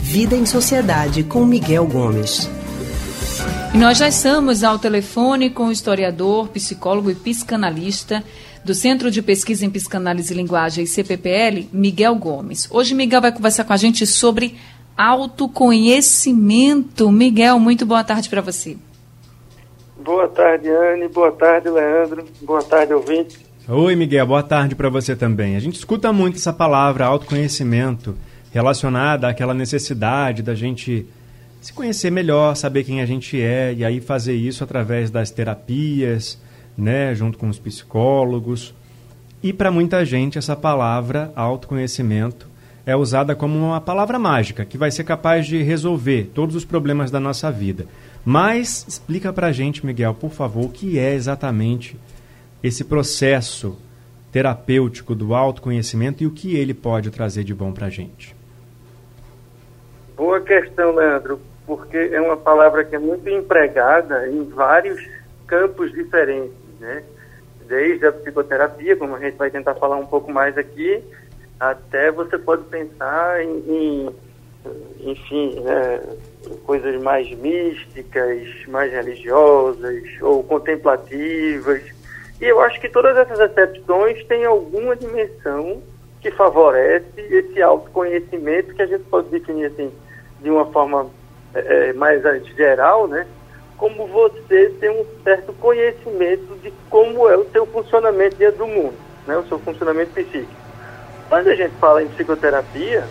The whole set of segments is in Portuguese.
Vida em Sociedade com Miguel Gomes. E nós já estamos ao telefone com o historiador, psicólogo e psicanalista do Centro de Pesquisa em Psicanálise e Linguagem, CPPL, Miguel Gomes. Hoje Miguel vai conversar com a gente sobre autoconhecimento. Miguel, muito boa tarde para você. Boa tarde, Anne. Boa tarde, Leandro. Boa tarde, ouvinte. Oi, Miguel. Boa tarde para você também. A gente escuta muito essa palavra autoconhecimento relacionada àquela necessidade da gente se conhecer melhor, saber quem a gente é e aí fazer isso através das terapias, né, junto com os psicólogos. E para muita gente essa palavra autoconhecimento é usada como uma palavra mágica que vai ser capaz de resolver todos os problemas da nossa vida. Mas explica para a gente, Miguel, por favor, o que é exatamente esse processo terapêutico do autoconhecimento e o que ele pode trazer de bom para a gente. Boa questão, Leandro, porque é uma palavra que é muito empregada em vários campos diferentes, né? Desde a psicoterapia, como a gente vai tentar falar um pouco mais aqui, até você pode pensar em, em enfim, né, coisas mais místicas, mais religiosas ou contemplativas. E eu acho que todas essas acepções têm alguma dimensão que favorece esse autoconhecimento que a gente pode definir assim de uma forma é, é mais geral, né? Como você tem um certo conhecimento de como é o seu funcionamento dentro do mundo, né? O seu funcionamento psíquico. Quando a gente fala em psicoterapia,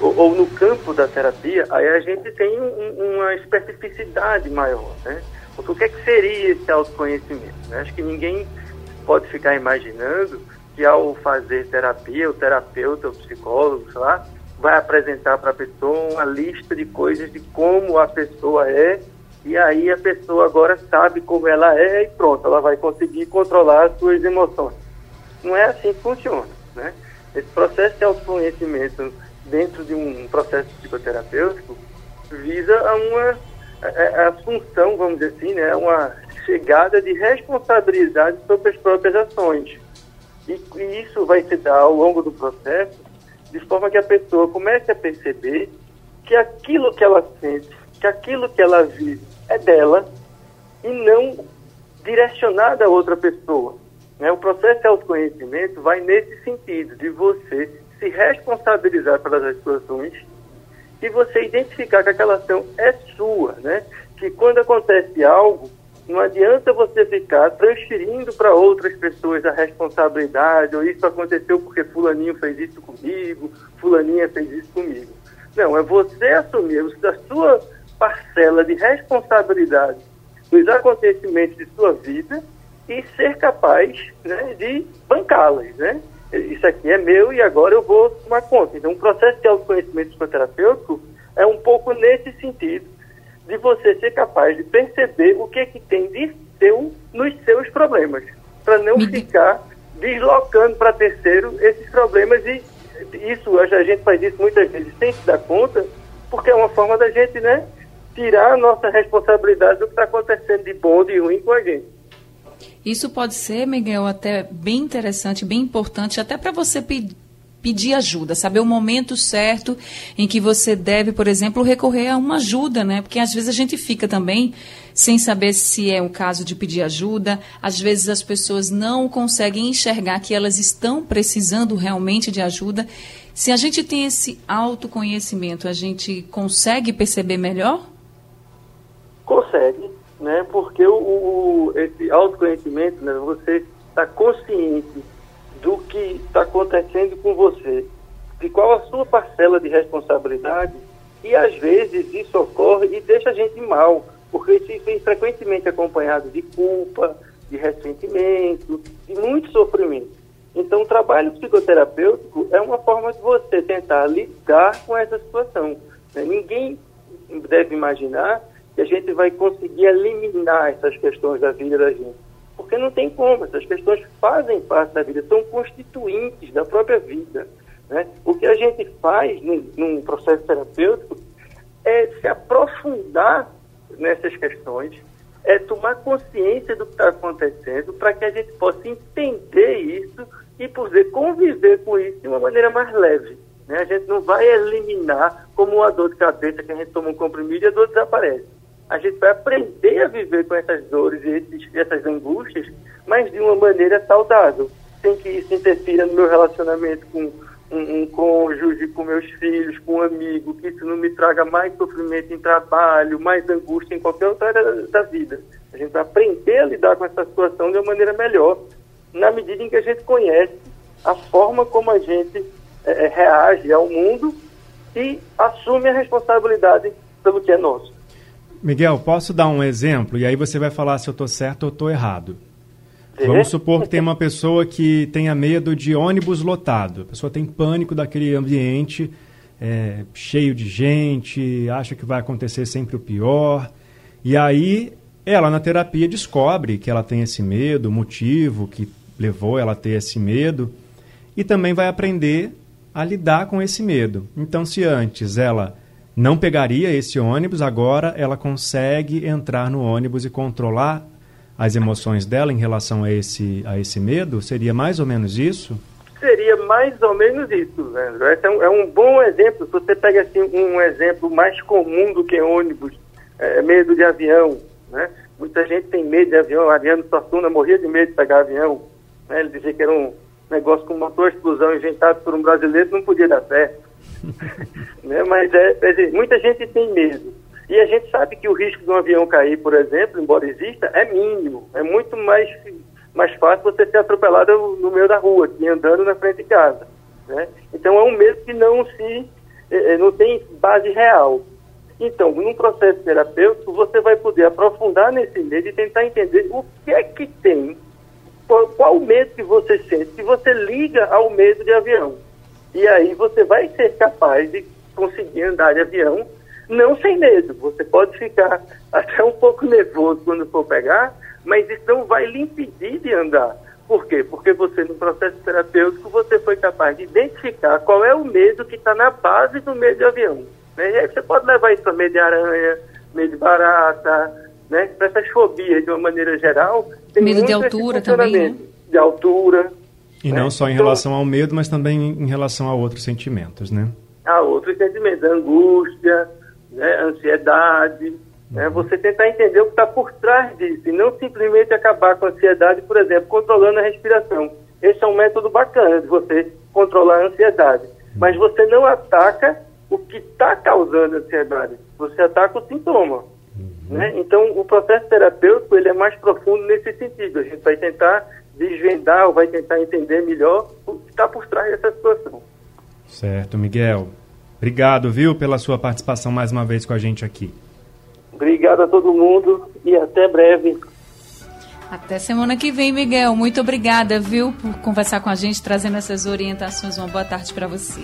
ou, ou no campo da terapia, aí a gente tem um, uma especificidade maior, né? Porque o que, é que seria esse autoconhecimento? Né? Acho que ninguém pode ficar imaginando que ao fazer terapia, o terapeuta, o psicólogo, sei lá, vai apresentar para a pessoa uma lista de coisas de como a pessoa é, e aí a pessoa agora sabe como ela é e pronto, ela vai conseguir controlar as suas emoções. Não é assim que funciona, né? Esse processo de autoconhecimento dentro de um processo psicoterapêutico visa a uma a, a função, vamos dizer assim, né, uma chegada de responsabilidade sobre as próprias ações. E, e isso vai se dar ao longo do processo de forma que a pessoa comece a perceber que aquilo que ela sente, que aquilo que ela vive é dela e não direcionada a outra pessoa. Né? O processo de autoconhecimento vai nesse sentido, de você se responsabilizar pelas situações e você identificar que aquela ação é sua, né? Que quando acontece algo, não adianta você ficar transferindo para outras pessoas a responsabilidade, ou isso aconteceu porque fulaninho fez isso comigo, fulaninha fez isso comigo. Não, é você assumir a sua parcela de responsabilidade nos acontecimentos de sua vida e ser capaz né, de bancá-las, né? Isso aqui é meu e agora eu vou tomar conta. Então, o processo de autoconhecimento psicoterapêutico é um pouco nesse sentido de você ser capaz de perceber o que é que tem de seu nos seus problemas, para não Me... ficar deslocando para terceiro esses problemas e isso a gente faz isso muitas vezes sem se dar conta, porque é uma forma da gente, né, tirar a nossa responsabilidade do que está acontecendo de bom de ruim com a gente. Isso pode ser, Miguel, até bem interessante, bem importante, até para você pedir pedir ajuda, saber o momento certo em que você deve, por exemplo, recorrer a uma ajuda, né? Porque às vezes a gente fica também sem saber se é o caso de pedir ajuda, às vezes as pessoas não conseguem enxergar que elas estão precisando realmente de ajuda. Se a gente tem esse autoconhecimento, a gente consegue perceber melhor? Consegue, né? Porque o, o esse autoconhecimento, né? Você está consciente do que está acontecendo com você, de qual a sua parcela de responsabilidade, e às vezes isso ocorre e deixa a gente mal, porque isso vem frequentemente acompanhado de culpa, de ressentimento, de muito sofrimento. Então, o trabalho psicoterapêutico é uma forma de você tentar lidar com essa situação. Né? Ninguém deve imaginar que a gente vai conseguir eliminar essas questões da vida da gente porque não tem como, essas questões fazem parte da vida, são constituintes da própria vida. Né? O que a gente faz num, num processo terapêutico é se aprofundar nessas questões, é tomar consciência do que está acontecendo para que a gente possa entender isso e poder conviver com isso de uma maneira mais leve. Né? A gente não vai eliminar como uma dor de cabeça que a gente toma um comprimido e a dor desaparece. A gente vai aprender a viver com essas dores e esses, essas angústias, mas de uma maneira saudável, sem que isso interfira no meu relacionamento com um, um cônjuge, com meus filhos, com um amigo, que isso não me traga mais sofrimento em trabalho, mais angústia em qualquer outra área da vida. A gente vai aprender a lidar com essa situação de uma maneira melhor, na medida em que a gente conhece a forma como a gente é, reage ao mundo e assume a responsabilidade pelo que é nosso. Miguel, posso dar um exemplo? E aí você vai falar se eu estou certo ou estou errado. Vamos supor que tem uma pessoa que tenha medo de ônibus lotado. A pessoa tem pânico daquele ambiente é, cheio de gente, acha que vai acontecer sempre o pior. E aí ela na terapia descobre que ela tem esse medo, o motivo que levou ela a ter esse medo, e também vai aprender a lidar com esse medo. Então, se antes ela não pegaria esse ônibus, agora ela consegue entrar no ônibus e controlar as emoções dela em relação a esse, a esse medo? Seria mais ou menos isso? Seria mais ou menos isso, Leandro. É um, é um bom exemplo. Se você pega assim, um exemplo mais comum do que ônibus, é, medo de avião. Né? Muita gente tem medo de avião. Ariano Suassuna morria de medo de pegar avião. Né? Ele dizia que era um negócio com motor explosão inventado por um brasileiro, não podia dar certo. Né? Mas é, é, muita gente tem medo. E a gente sabe que o risco de um avião cair, por exemplo, embora exista, é mínimo. É muito mais, mais fácil você ser atropelado no meio da rua, andando na frente de casa. Né? Então é um medo que não se eh, eh, não tem base real. Então, num processo terapêutico, você vai poder aprofundar nesse medo e tentar entender o que é que tem, qual, qual o medo que você sente, se você liga ao medo de avião. E aí você vai ser capaz de conseguir andar de avião não sem medo. Você pode ficar até um pouco nervoso quando for pegar, mas isso não vai lhe impedir de andar. Por quê? Porque você, no processo terapêutico, você foi capaz de identificar qual é o medo que está na base do medo de avião. Né? E aí você pode levar isso para medo de aranha, medo de barata, né? Para essas fobias, de uma maneira geral. medo de altura também, né? De altura. E né? não só em então, relação ao medo, mas também em relação a outros sentimentos, né? A outros sentimentos, angústia, né, ansiedade, né, você tentar entender o que está por trás disso e não simplesmente acabar com a ansiedade, por exemplo, controlando a respiração. Esse é um método bacana de você controlar a ansiedade, mas você não ataca o que está causando a ansiedade, você ataca o sintoma. Uhum. Né? Então, o processo terapêutico ele é mais profundo nesse sentido. A gente vai tentar desvendar ou vai tentar entender melhor o que está por trás dessa situação. Certo, Miguel. Obrigado, viu, pela sua participação mais uma vez com a gente aqui. Obrigado a todo mundo e até breve. Até semana que vem, Miguel. Muito obrigada, viu, por conversar com a gente, trazendo essas orientações. Uma boa tarde para você.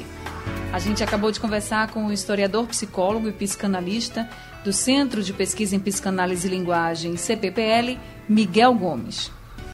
A gente acabou de conversar com o historiador, psicólogo e psicanalista do Centro de Pesquisa em Psicanálise e Linguagem, CPPL, Miguel Gomes.